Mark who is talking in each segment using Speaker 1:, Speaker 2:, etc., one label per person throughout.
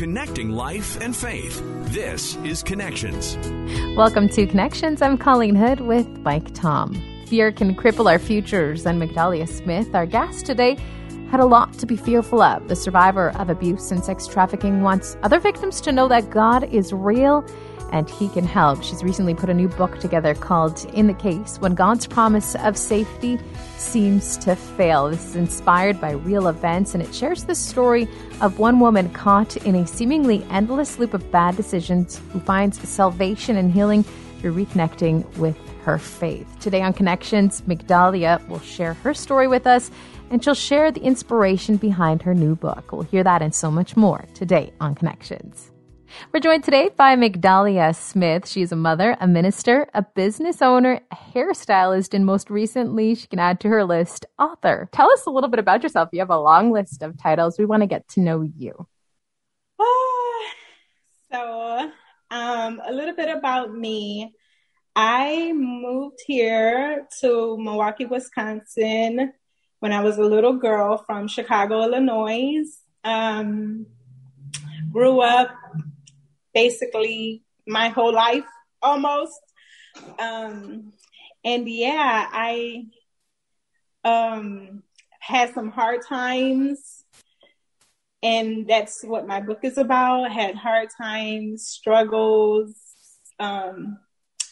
Speaker 1: connecting life and faith. This is Connections.
Speaker 2: Welcome to Connections. I'm Colleen Hood with Mike Tom. Fear can cripple our futures, and Migdalia Smith, our guest today, had a lot to be fearful of. The survivor of abuse and sex trafficking wants other victims to know that God is real and he can help. She's recently put a new book together called In the Case When God's Promise of Safety Seems to Fail. This is inspired by real events and it shares the story of one woman caught in a seemingly endless loop of bad decisions who finds salvation and healing through reconnecting with her faith. Today on Connections, Migdalia will share her story with us and she'll share the inspiration behind her new book. We'll hear that and so much more today on Connections. We're joined today by Migdalia Smith. She's a mother, a minister, a business owner, a hairstylist, and most recently, she can add to her list, author. Tell us a little bit about yourself. You have a long list of titles. We want to get to know you.
Speaker 3: so, um, a little bit about me. I moved here to Milwaukee, Wisconsin when I was a little girl from Chicago, Illinois. Um, grew up basically my whole life almost. Um, and yeah, I um, had some hard times, and that's what my book is about. I had hard times, struggles, um,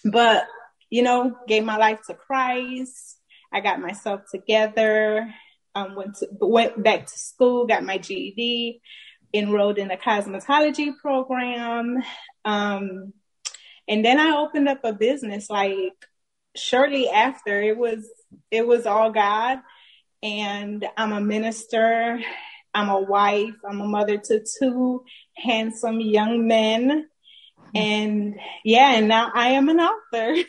Speaker 3: but you know, gave my life to Christ. I got myself together. Um, went to, went back to school, got my GED, enrolled in a cosmetology program. Um, and then I opened up a business like shortly after it was, it was all God. And I'm a minister. I'm a wife. I'm a mother to two handsome young men. And yeah, and now I am an author.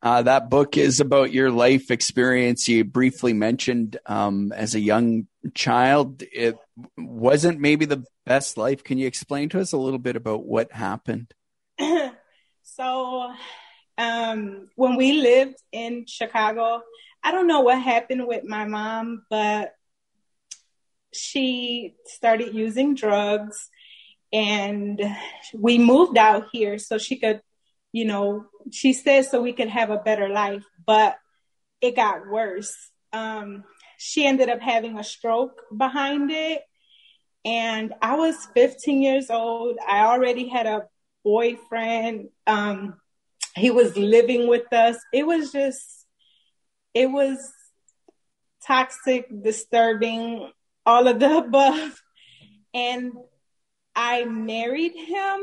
Speaker 4: Uh, that book is about your life experience. You briefly mentioned um, as a young child, it wasn't maybe the best life. Can you explain to us a little bit about what happened?
Speaker 3: so, um, when we lived in Chicago, I don't know what happened with my mom, but she started using drugs and we moved out here so she could you know, she said so we could have a better life, but it got worse. Um, she ended up having a stroke behind it. And I was 15 years old. I already had a boyfriend. Um, he was living with us. It was just, it was toxic, disturbing, all of the above. And I married him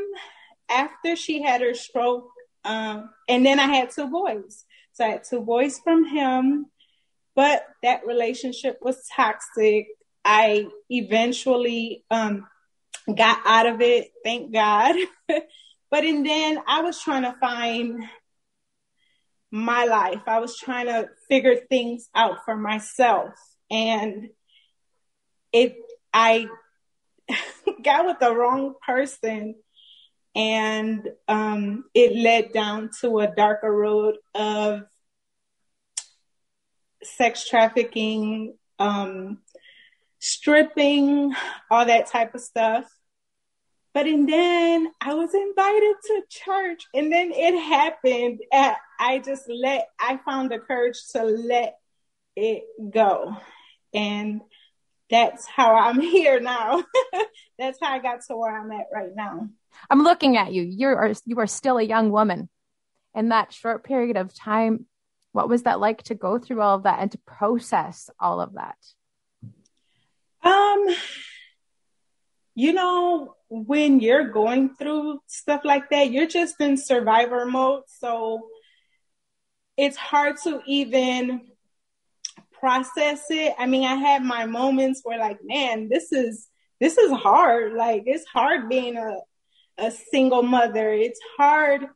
Speaker 3: after she had her stroke um, and then I had two boys. So I had two boys from him, but that relationship was toxic. I eventually um, got out of it, thank God. but and then I was trying to find my life. I was trying to figure things out for myself. And it I got with the wrong person and um, it led down to a darker road of sex trafficking, um, stripping, all that type of stuff. But and then I was invited to church, and then it happened. I just let I found the courage to let it go, and that's how I'm here now. that's how I got to where I'm at right now.
Speaker 2: I'm looking at you. You are you are still a young woman. In that short period of time, what was that like to go through all of that and to process all of that?
Speaker 3: Um, you know, when you're going through stuff like that, you're just in survivor mode. So it's hard to even process it. I mean, I had my moments where like, man, this is this is hard. Like it's hard being a a single mother. It's hard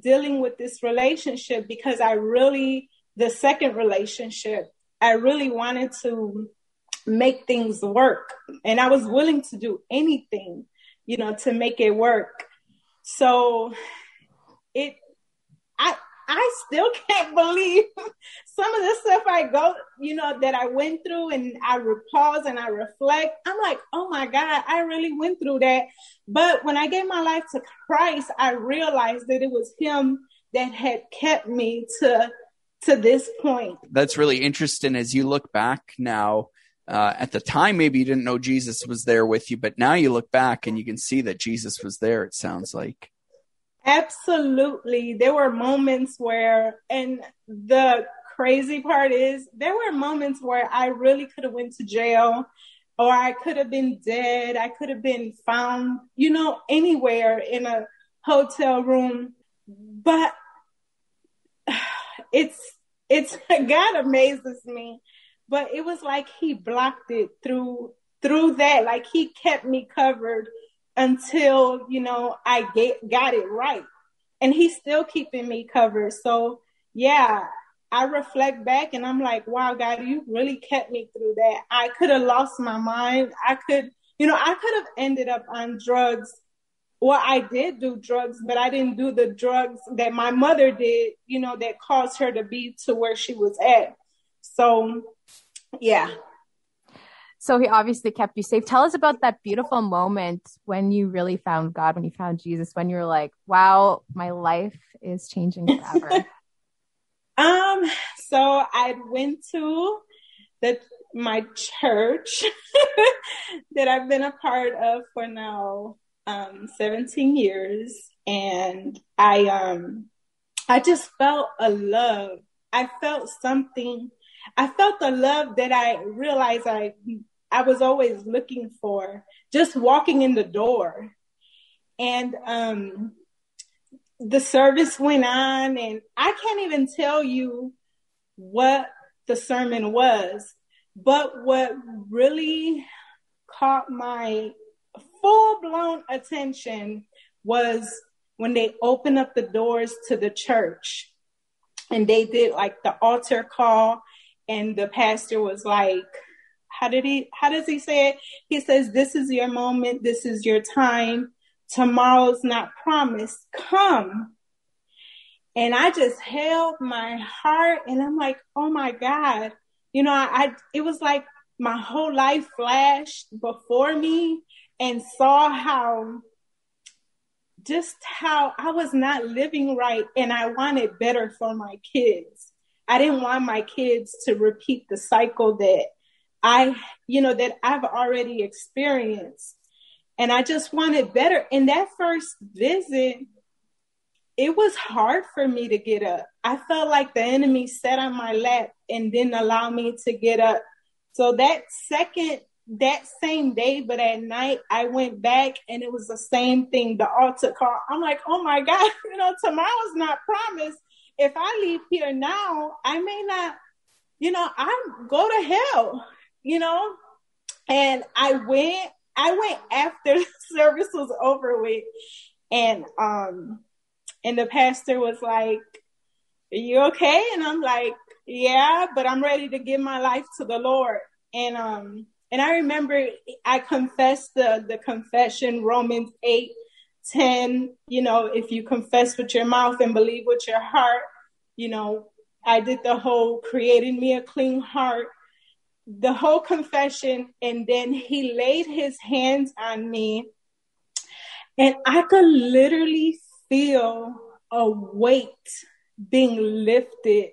Speaker 3: dealing with this relationship because I really, the second relationship, I really wanted to make things work. And I was willing to do anything, you know, to make it work. So it, I, I still can't believe some of the stuff I go, you know, that I went through and I pause and I reflect. I'm like, oh my God, I really went through that. But when I gave my life to Christ, I realized that it was him that had kept me to to this point.
Speaker 4: That's really interesting as you look back now. Uh, at the time, maybe you didn't know Jesus was there with you, but now you look back and you can see that Jesus was there. It sounds like.
Speaker 3: Absolutely. There were moments where, and the crazy part is there were moments where I really could have went to jail or I could have been dead. I could have been found, you know, anywhere in a hotel room. But it's, it's, God amazes me. But it was like he blocked it through, through that. Like he kept me covered until, you know, I get, got it right. And he's still keeping me covered. So yeah, I reflect back and I'm like, wow, God, you really kept me through that. I could have lost my mind. I could, you know, I could have ended up on drugs. Well, I did do drugs, but I didn't do the drugs that my mother did, you know, that caused her to be to where she was at. So, yeah,
Speaker 2: so he obviously kept you safe. Tell us about that beautiful moment when you really found God, when you found Jesus, when you were like, wow, my life is changing forever.
Speaker 3: um, so I went to the my church that I've been a part of for now um 17 years and I um I just felt a love. I felt something I felt the love that I realized I I was always looking for just walking in the door. And um, the service went on, and I can't even tell you what the sermon was, but what really caught my full blown attention was when they opened up the doors to the church and they did like the altar call, and the pastor was like, how did he how does he say it? He says, This is your moment, this is your time. Tomorrow's not promised. Come. And I just held my heart and I'm like, oh my God. You know, I, I it was like my whole life flashed before me and saw how just how I was not living right and I wanted better for my kids. I didn't want my kids to repeat the cycle that I, you know, that I've already experienced. And I just wanted better. In that first visit, it was hard for me to get up. I felt like the enemy sat on my lap and didn't allow me to get up. So that second, that same day, but at night, I went back and it was the same thing, the altar call. I'm like, oh my God, you know, tomorrow's not promised. If I leave here now, I may not, you know, I go to hell you know? And I went, I went after the service was over with and, um, and the pastor was like, are you okay? And I'm like, yeah, but I'm ready to give my life to the Lord. And, um, and I remember I confessed the, the confession, Romans 8, 10, you know, if you confess with your mouth and believe with your heart, you know, I did the whole creating me a clean heart the whole confession and then he laid his hands on me. And I could literally feel a weight being lifted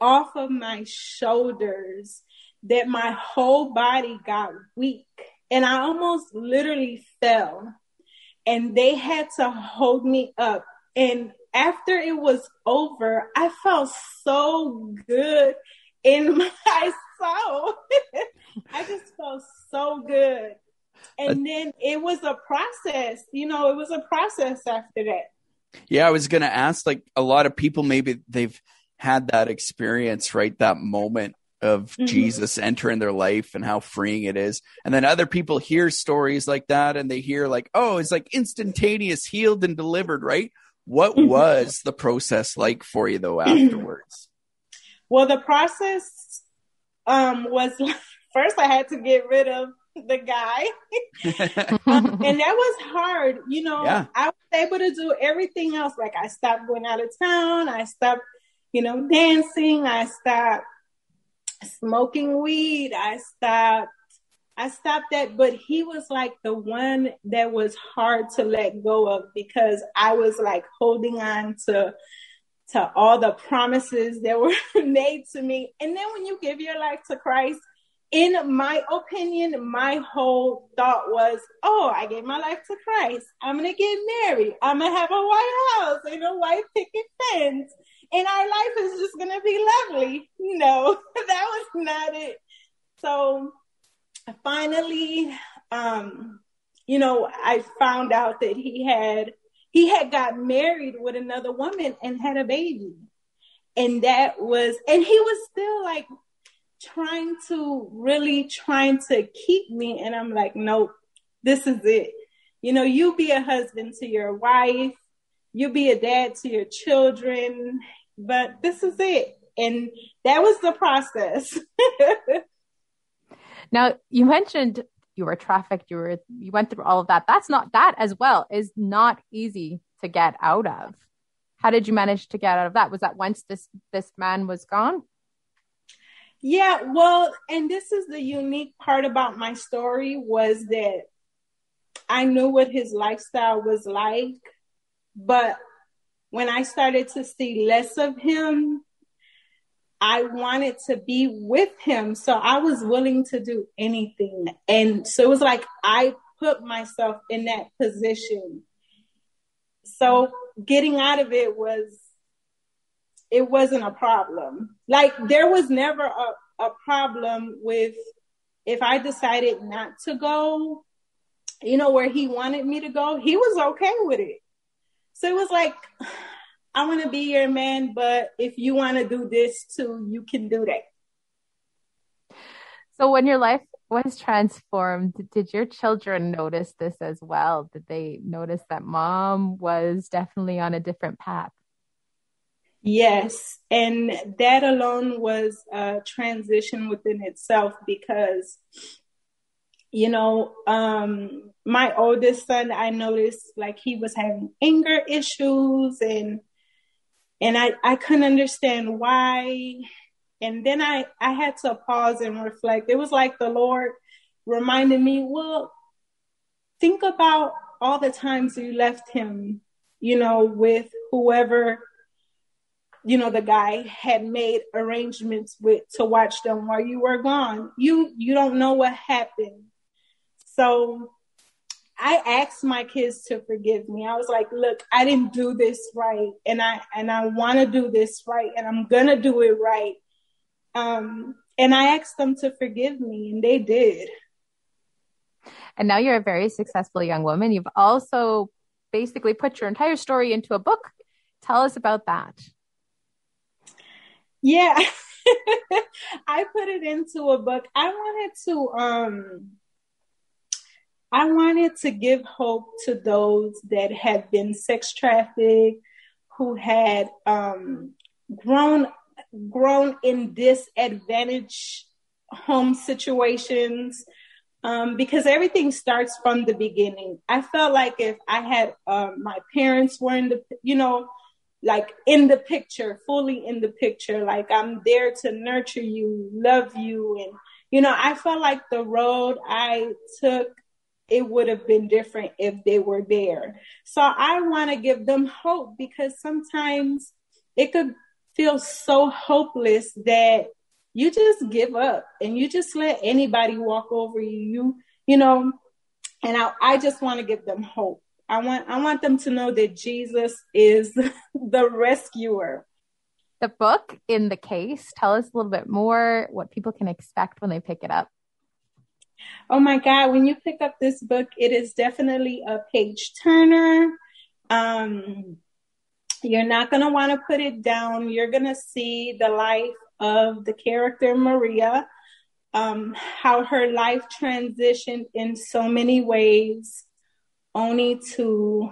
Speaker 3: off of my shoulders that my whole body got weak. And I almost literally fell. And they had to hold me up. And after it was over I felt so good in my soul. I just felt so good. And then it was a process, you know, it was a process after that.
Speaker 4: Yeah, I was going to ask like a lot of people maybe they've had that experience, right? That moment of mm-hmm. Jesus entering their life and how freeing it is. And then other people hear stories like that and they hear like, oh, it's like instantaneous healed and delivered, right? What mm-hmm. was the process like for you though afterwards?
Speaker 3: Well, the process um, was like, first I had to get rid of the guy. um, and that was hard. You know, yeah. I was able to do everything else. Like I stopped going out of town. I stopped, you know, dancing. I stopped smoking weed. I stopped I stopped that, but he was like the one that was hard to let go of because I was like holding on to to all the promises that were made to me. And then when you give your life to Christ, in my opinion, my whole thought was, oh, I gave my life to Christ. I'm going to get married. I'm going to have a white house and a white picket fence. And our life is just going to be lovely. No, that was not it. So finally, um, you know, I found out that he had he had got married with another woman and had a baby. And that was and he was still like trying to really trying to keep me and I'm like, nope, this is it. You know, you be a husband to your wife, you be a dad to your children, but this is it. And that was the process.
Speaker 2: Now, you mentioned you were trafficked, you were you went through all of that. That's not that as well is not easy to get out of. How did you manage to get out of that? Was that once this this man was gone?
Speaker 3: Yeah, well, and this is the unique part about my story was that I knew what his lifestyle was like, but when I started to see less of him, I wanted to be with him. So I was willing to do anything. And so it was like I put myself in that position. So getting out of it was, it wasn't a problem. Like there was never a, a problem with if I decided not to go, you know, where he wanted me to go, he was okay with it. So it was like, I want to be your man, but if you want to do this too, you can do that.
Speaker 2: So when your life was transformed, did your children notice this as well? Did they notice that mom was definitely on a different path?
Speaker 3: Yes, and that alone was a transition within itself because you know, um, my oldest son, I noticed like he was having anger issues and and I, I couldn't understand why. And then I, I had to pause and reflect. It was like the Lord reminded me, well, think about all the times you left him, you know, with whoever, you know, the guy had made arrangements with to watch them while you were gone. You you don't know what happened. So I asked my kids to forgive me. I was like, look, I didn't do this right and I and I want to do this right and I'm going to do it right. Um and I asked them to forgive me and they did.
Speaker 2: And now you're a very successful young woman. You've also basically put your entire story into a book. Tell us about that.
Speaker 3: Yeah. I put it into a book. I wanted to um I wanted to give hope to those that had been sex trafficked, who had um, grown grown in disadvantaged home situations, um, because everything starts from the beginning. I felt like if I had um, my parents were in the, you know, like in the picture, fully in the picture, like I'm there to nurture you, love you, and you know, I felt like the road I took it would have been different if they were there. So I want to give them hope because sometimes it could feel so hopeless that you just give up and you just let anybody walk over you. You, you know, and I, I just want to give them hope. I want I want them to know that Jesus is the rescuer.
Speaker 2: The book in the case, tell us a little bit more what people can expect when they pick it up.
Speaker 3: Oh my God, when you pick up this book, it is definitely a page turner. Um, you're not going to want to put it down. You're going to see the life of the character Maria, um, how her life transitioned in so many ways, only to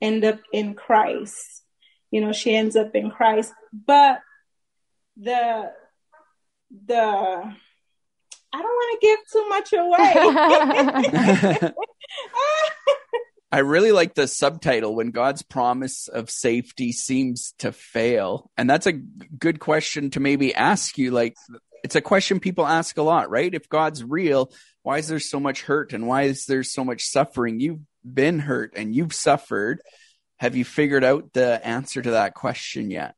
Speaker 3: end up in Christ. You know, she ends up in Christ. But the, the, I don't want to give too much away.
Speaker 4: I really like the subtitle when God's promise of safety seems to fail. And that's a good question to maybe ask you. Like, it's a question people ask a lot, right? If God's real, why is there so much hurt and why is there so much suffering? You've been hurt and you've suffered. Have you figured out the answer to that question yet?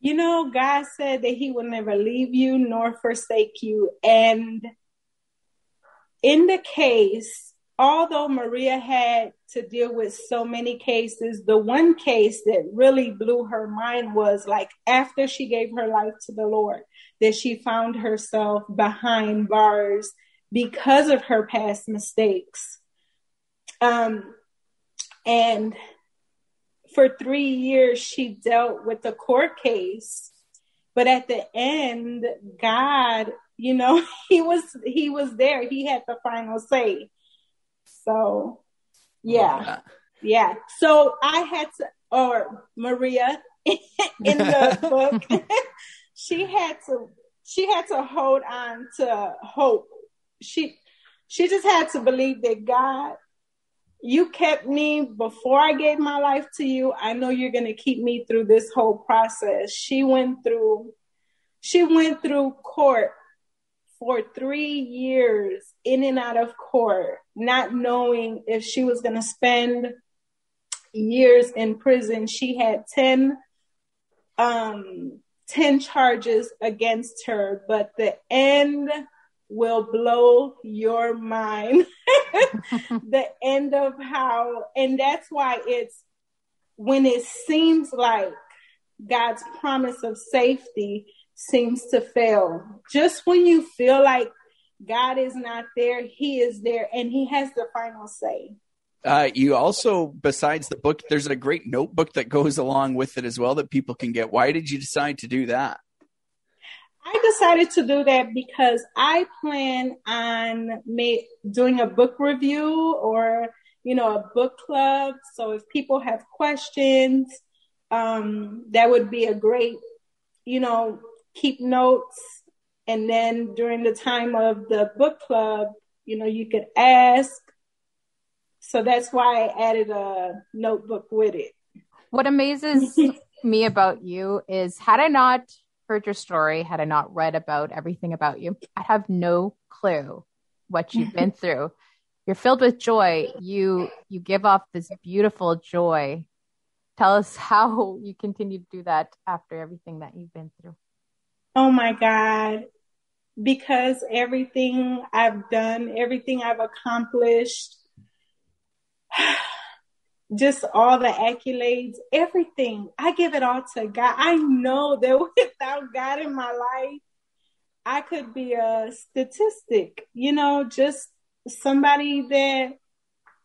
Speaker 3: You know, God said that He will never leave you nor forsake you. And in the case, although Maria had to deal with so many cases, the one case that really blew her mind was like after she gave her life to the Lord, that she found herself behind bars because of her past mistakes. Um, and for three years, she dealt with the court case. But at the end, God, you know, he was he was there. He had the final say. So, yeah, yeah. So I had to, or Maria in the book, she had to she had to hold on to hope. She she just had to believe that God you kept me before I gave my life to you. I know you're going to keep me through this whole process. She went through she went through court for 3 years in and out of court, not knowing if she was going to spend years in prison. She had 10 um 10 charges against her, but the end will blow your mind. the end of how, and that's why it's when it seems like God's promise of safety seems to fail. Just when you feel like God is not there, He is there and He has the final say.
Speaker 4: Uh, you also, besides the book, there's a great notebook that goes along with it as well that people can get. Why did you decide to do that?
Speaker 3: I decided to do that because I plan on doing a book review or you know a book club. So if people have questions, um, that would be a great you know keep notes, and then during the time of the book club, you know you could ask. So that's why I added a notebook with it.
Speaker 2: What amazes me about you is had I not heard your story, had I not read about everything about you, I have no clue what you've been through. You're filled with joy. You you give off this beautiful joy. Tell us how you continue to do that after everything that you've been through.
Speaker 3: Oh my God. Because everything I've done, everything I've accomplished, just all the accolades, everything. I give it all to God. I know that without God in my life, I could be a statistic, you know, just somebody that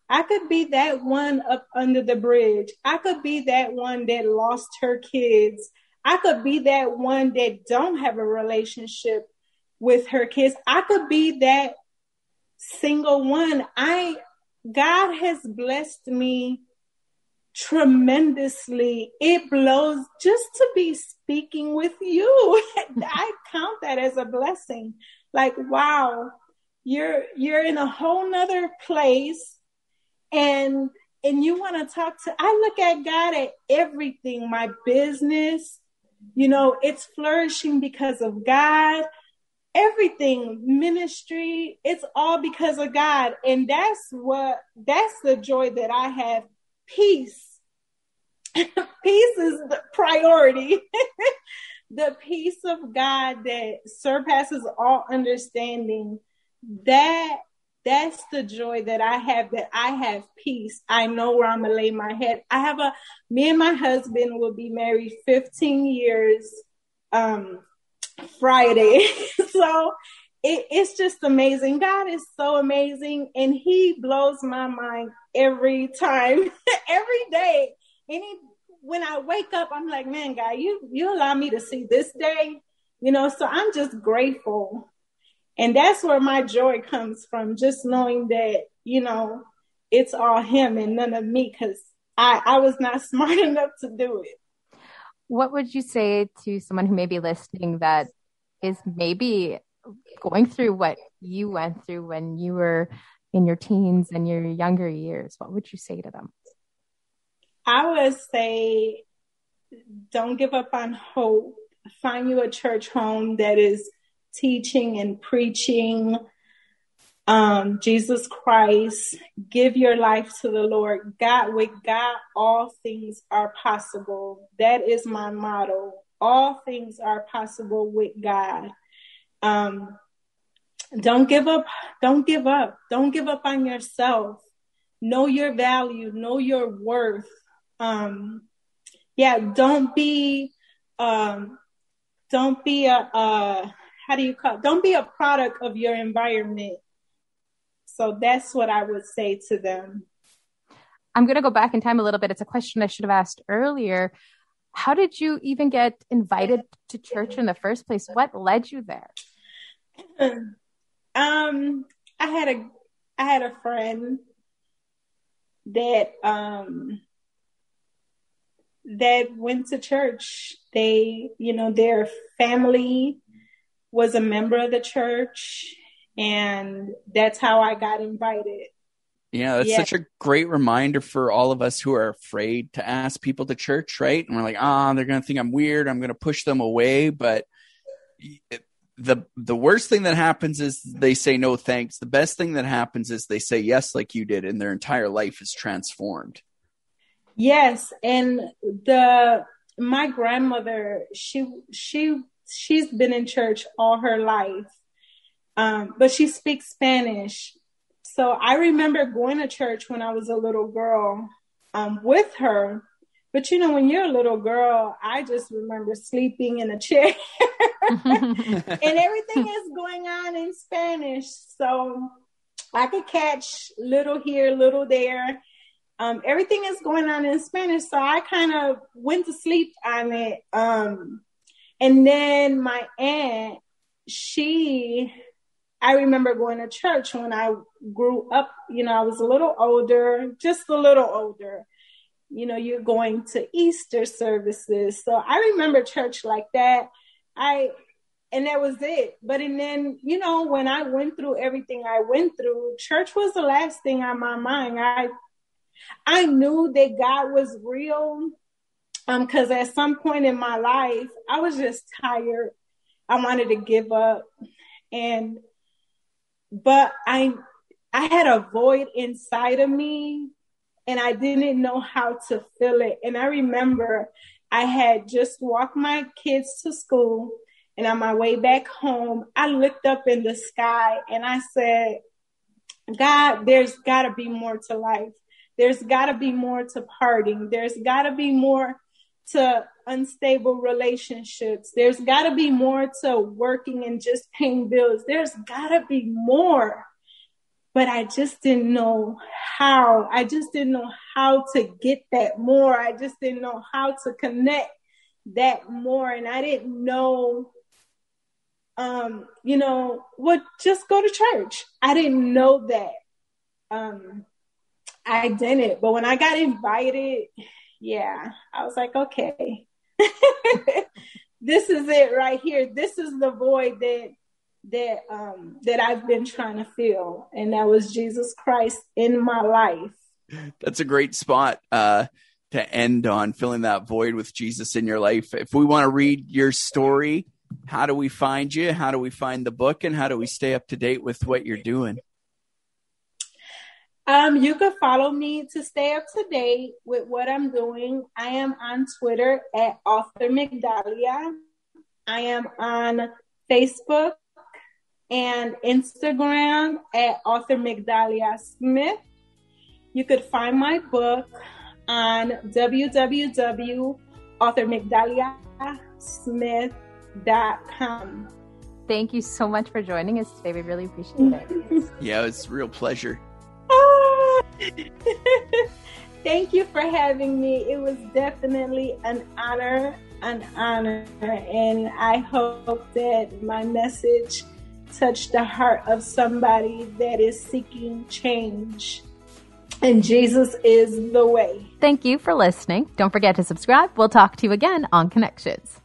Speaker 3: I could be that one up under the bridge. I could be that one that lost her kids. I could be that one that don't have a relationship with her kids. I could be that single one. I God has blessed me tremendously. It blows just to be speaking with you. I count that as a blessing. Like, wow, you're you're in a whole nother place and and you want to talk to I look at God at everything, my business, you know, it's flourishing because of God. Everything, ministry, it's all because of God. And that's what that's the joy that I have peace. peace is the priority. the peace of God that surpasses all understanding. That that's the joy that I have that I have peace. I know where I'm gonna lay my head. I have a me and my husband will be married 15 years um Friday. so it, it's just amazing. God is so amazing and he blows my mind every time, every day. Any when I wake up, I'm like, man, God, you you allow me to see this day, you know. So I'm just grateful, and that's where my joy comes from. Just knowing that you know it's all Him and none of me, because I I was not smart enough to do it.
Speaker 2: What would you say to someone who may be listening that is maybe going through what you went through when you were in your teens and your younger years, what would you say to them?
Speaker 3: I would say don't give up on hope. Find you a church home that is teaching and preaching um, Jesus Christ. Give your life to the Lord. God, with God, all things are possible. That is my motto. All things are possible with God. Um, don't give up. Don't give up. Don't give up on yourself. Know your value. Know your worth. Um, yeah, don't be, um, don't be a, a, how do you call it? Don't be a product of your environment. So that's what I would say to them.
Speaker 2: I'm going to go back in time a little bit. It's a question I should have asked earlier. How did you even get invited to church in the first place? What led you there?
Speaker 3: Um, I had a I had a friend that um that went to church. They, you know, their family was a member of the church and that's how I got invited.
Speaker 4: Yeah, that's yeah. such a great reminder for all of us who are afraid to ask people to church, right? And we're like, ah, oh, they're going to think I'm weird. I'm going to push them away. But the the worst thing that happens is they say no thanks. The best thing that happens is they say yes, like you did, and their entire life is transformed.
Speaker 3: Yes, and the my grandmother, she she she's been in church all her life, um, but she speaks Spanish. So I remember going to church when I was a little girl um, with her. But you know, when you're a little girl, I just remember sleeping in a chair and everything is going on in Spanish. So I could catch little here, little there. Um, everything is going on in Spanish. So I kind of went to sleep on it. Um, and then my aunt, she, I remember going to church when I grew up. You know, I was a little older, just a little older. You know, you're going to Easter services. So I remember church like that. I and that was it. But and then, you know, when I went through everything I went through, church was the last thing on my mind. I I knew that God was real. Um, because at some point in my life, I was just tired. I wanted to give up. And but I I had a void inside of me and I didn't know how to fill it. And I remember I had just walked my kids to school and on my way back home, I looked up in the sky and I said, God, there's got to be more to life. There's got to be more to parting. There's got to be more to unstable relationships. There's got to be more to working and just paying bills. There's got to be more. But I just didn't know how. I just didn't know how to get that more. I just didn't know how to connect that more. And I didn't know um, you know, would just go to church. I didn't know that. Um, I didn't, but when I got invited, yeah, I was like, okay, this is it right here. This is the void that that um that I've been trying to fill, and that was Jesus Christ in my life.
Speaker 4: That's a great spot uh to end on filling that void with Jesus in your life. If we want to read your story, how do we find you? How do we find the book? And how do we stay up to date with what you're doing?
Speaker 3: Um, you can follow me to stay up to date with what I'm doing. I am on Twitter at Author Migdalia. I am on Facebook and Instagram at Author Migdalia Smith. You could find my book on www.authormigdaliasmith.com.
Speaker 2: Thank you so much for joining us today. We really appreciate it.
Speaker 4: yeah, it's a real pleasure.
Speaker 3: Thank you for having me. It was definitely an honor, an honor. And I hope that my message touched the heart of somebody that is seeking change. And Jesus is the way.
Speaker 2: Thank you for listening. Don't forget to subscribe. We'll talk to you again on Connections.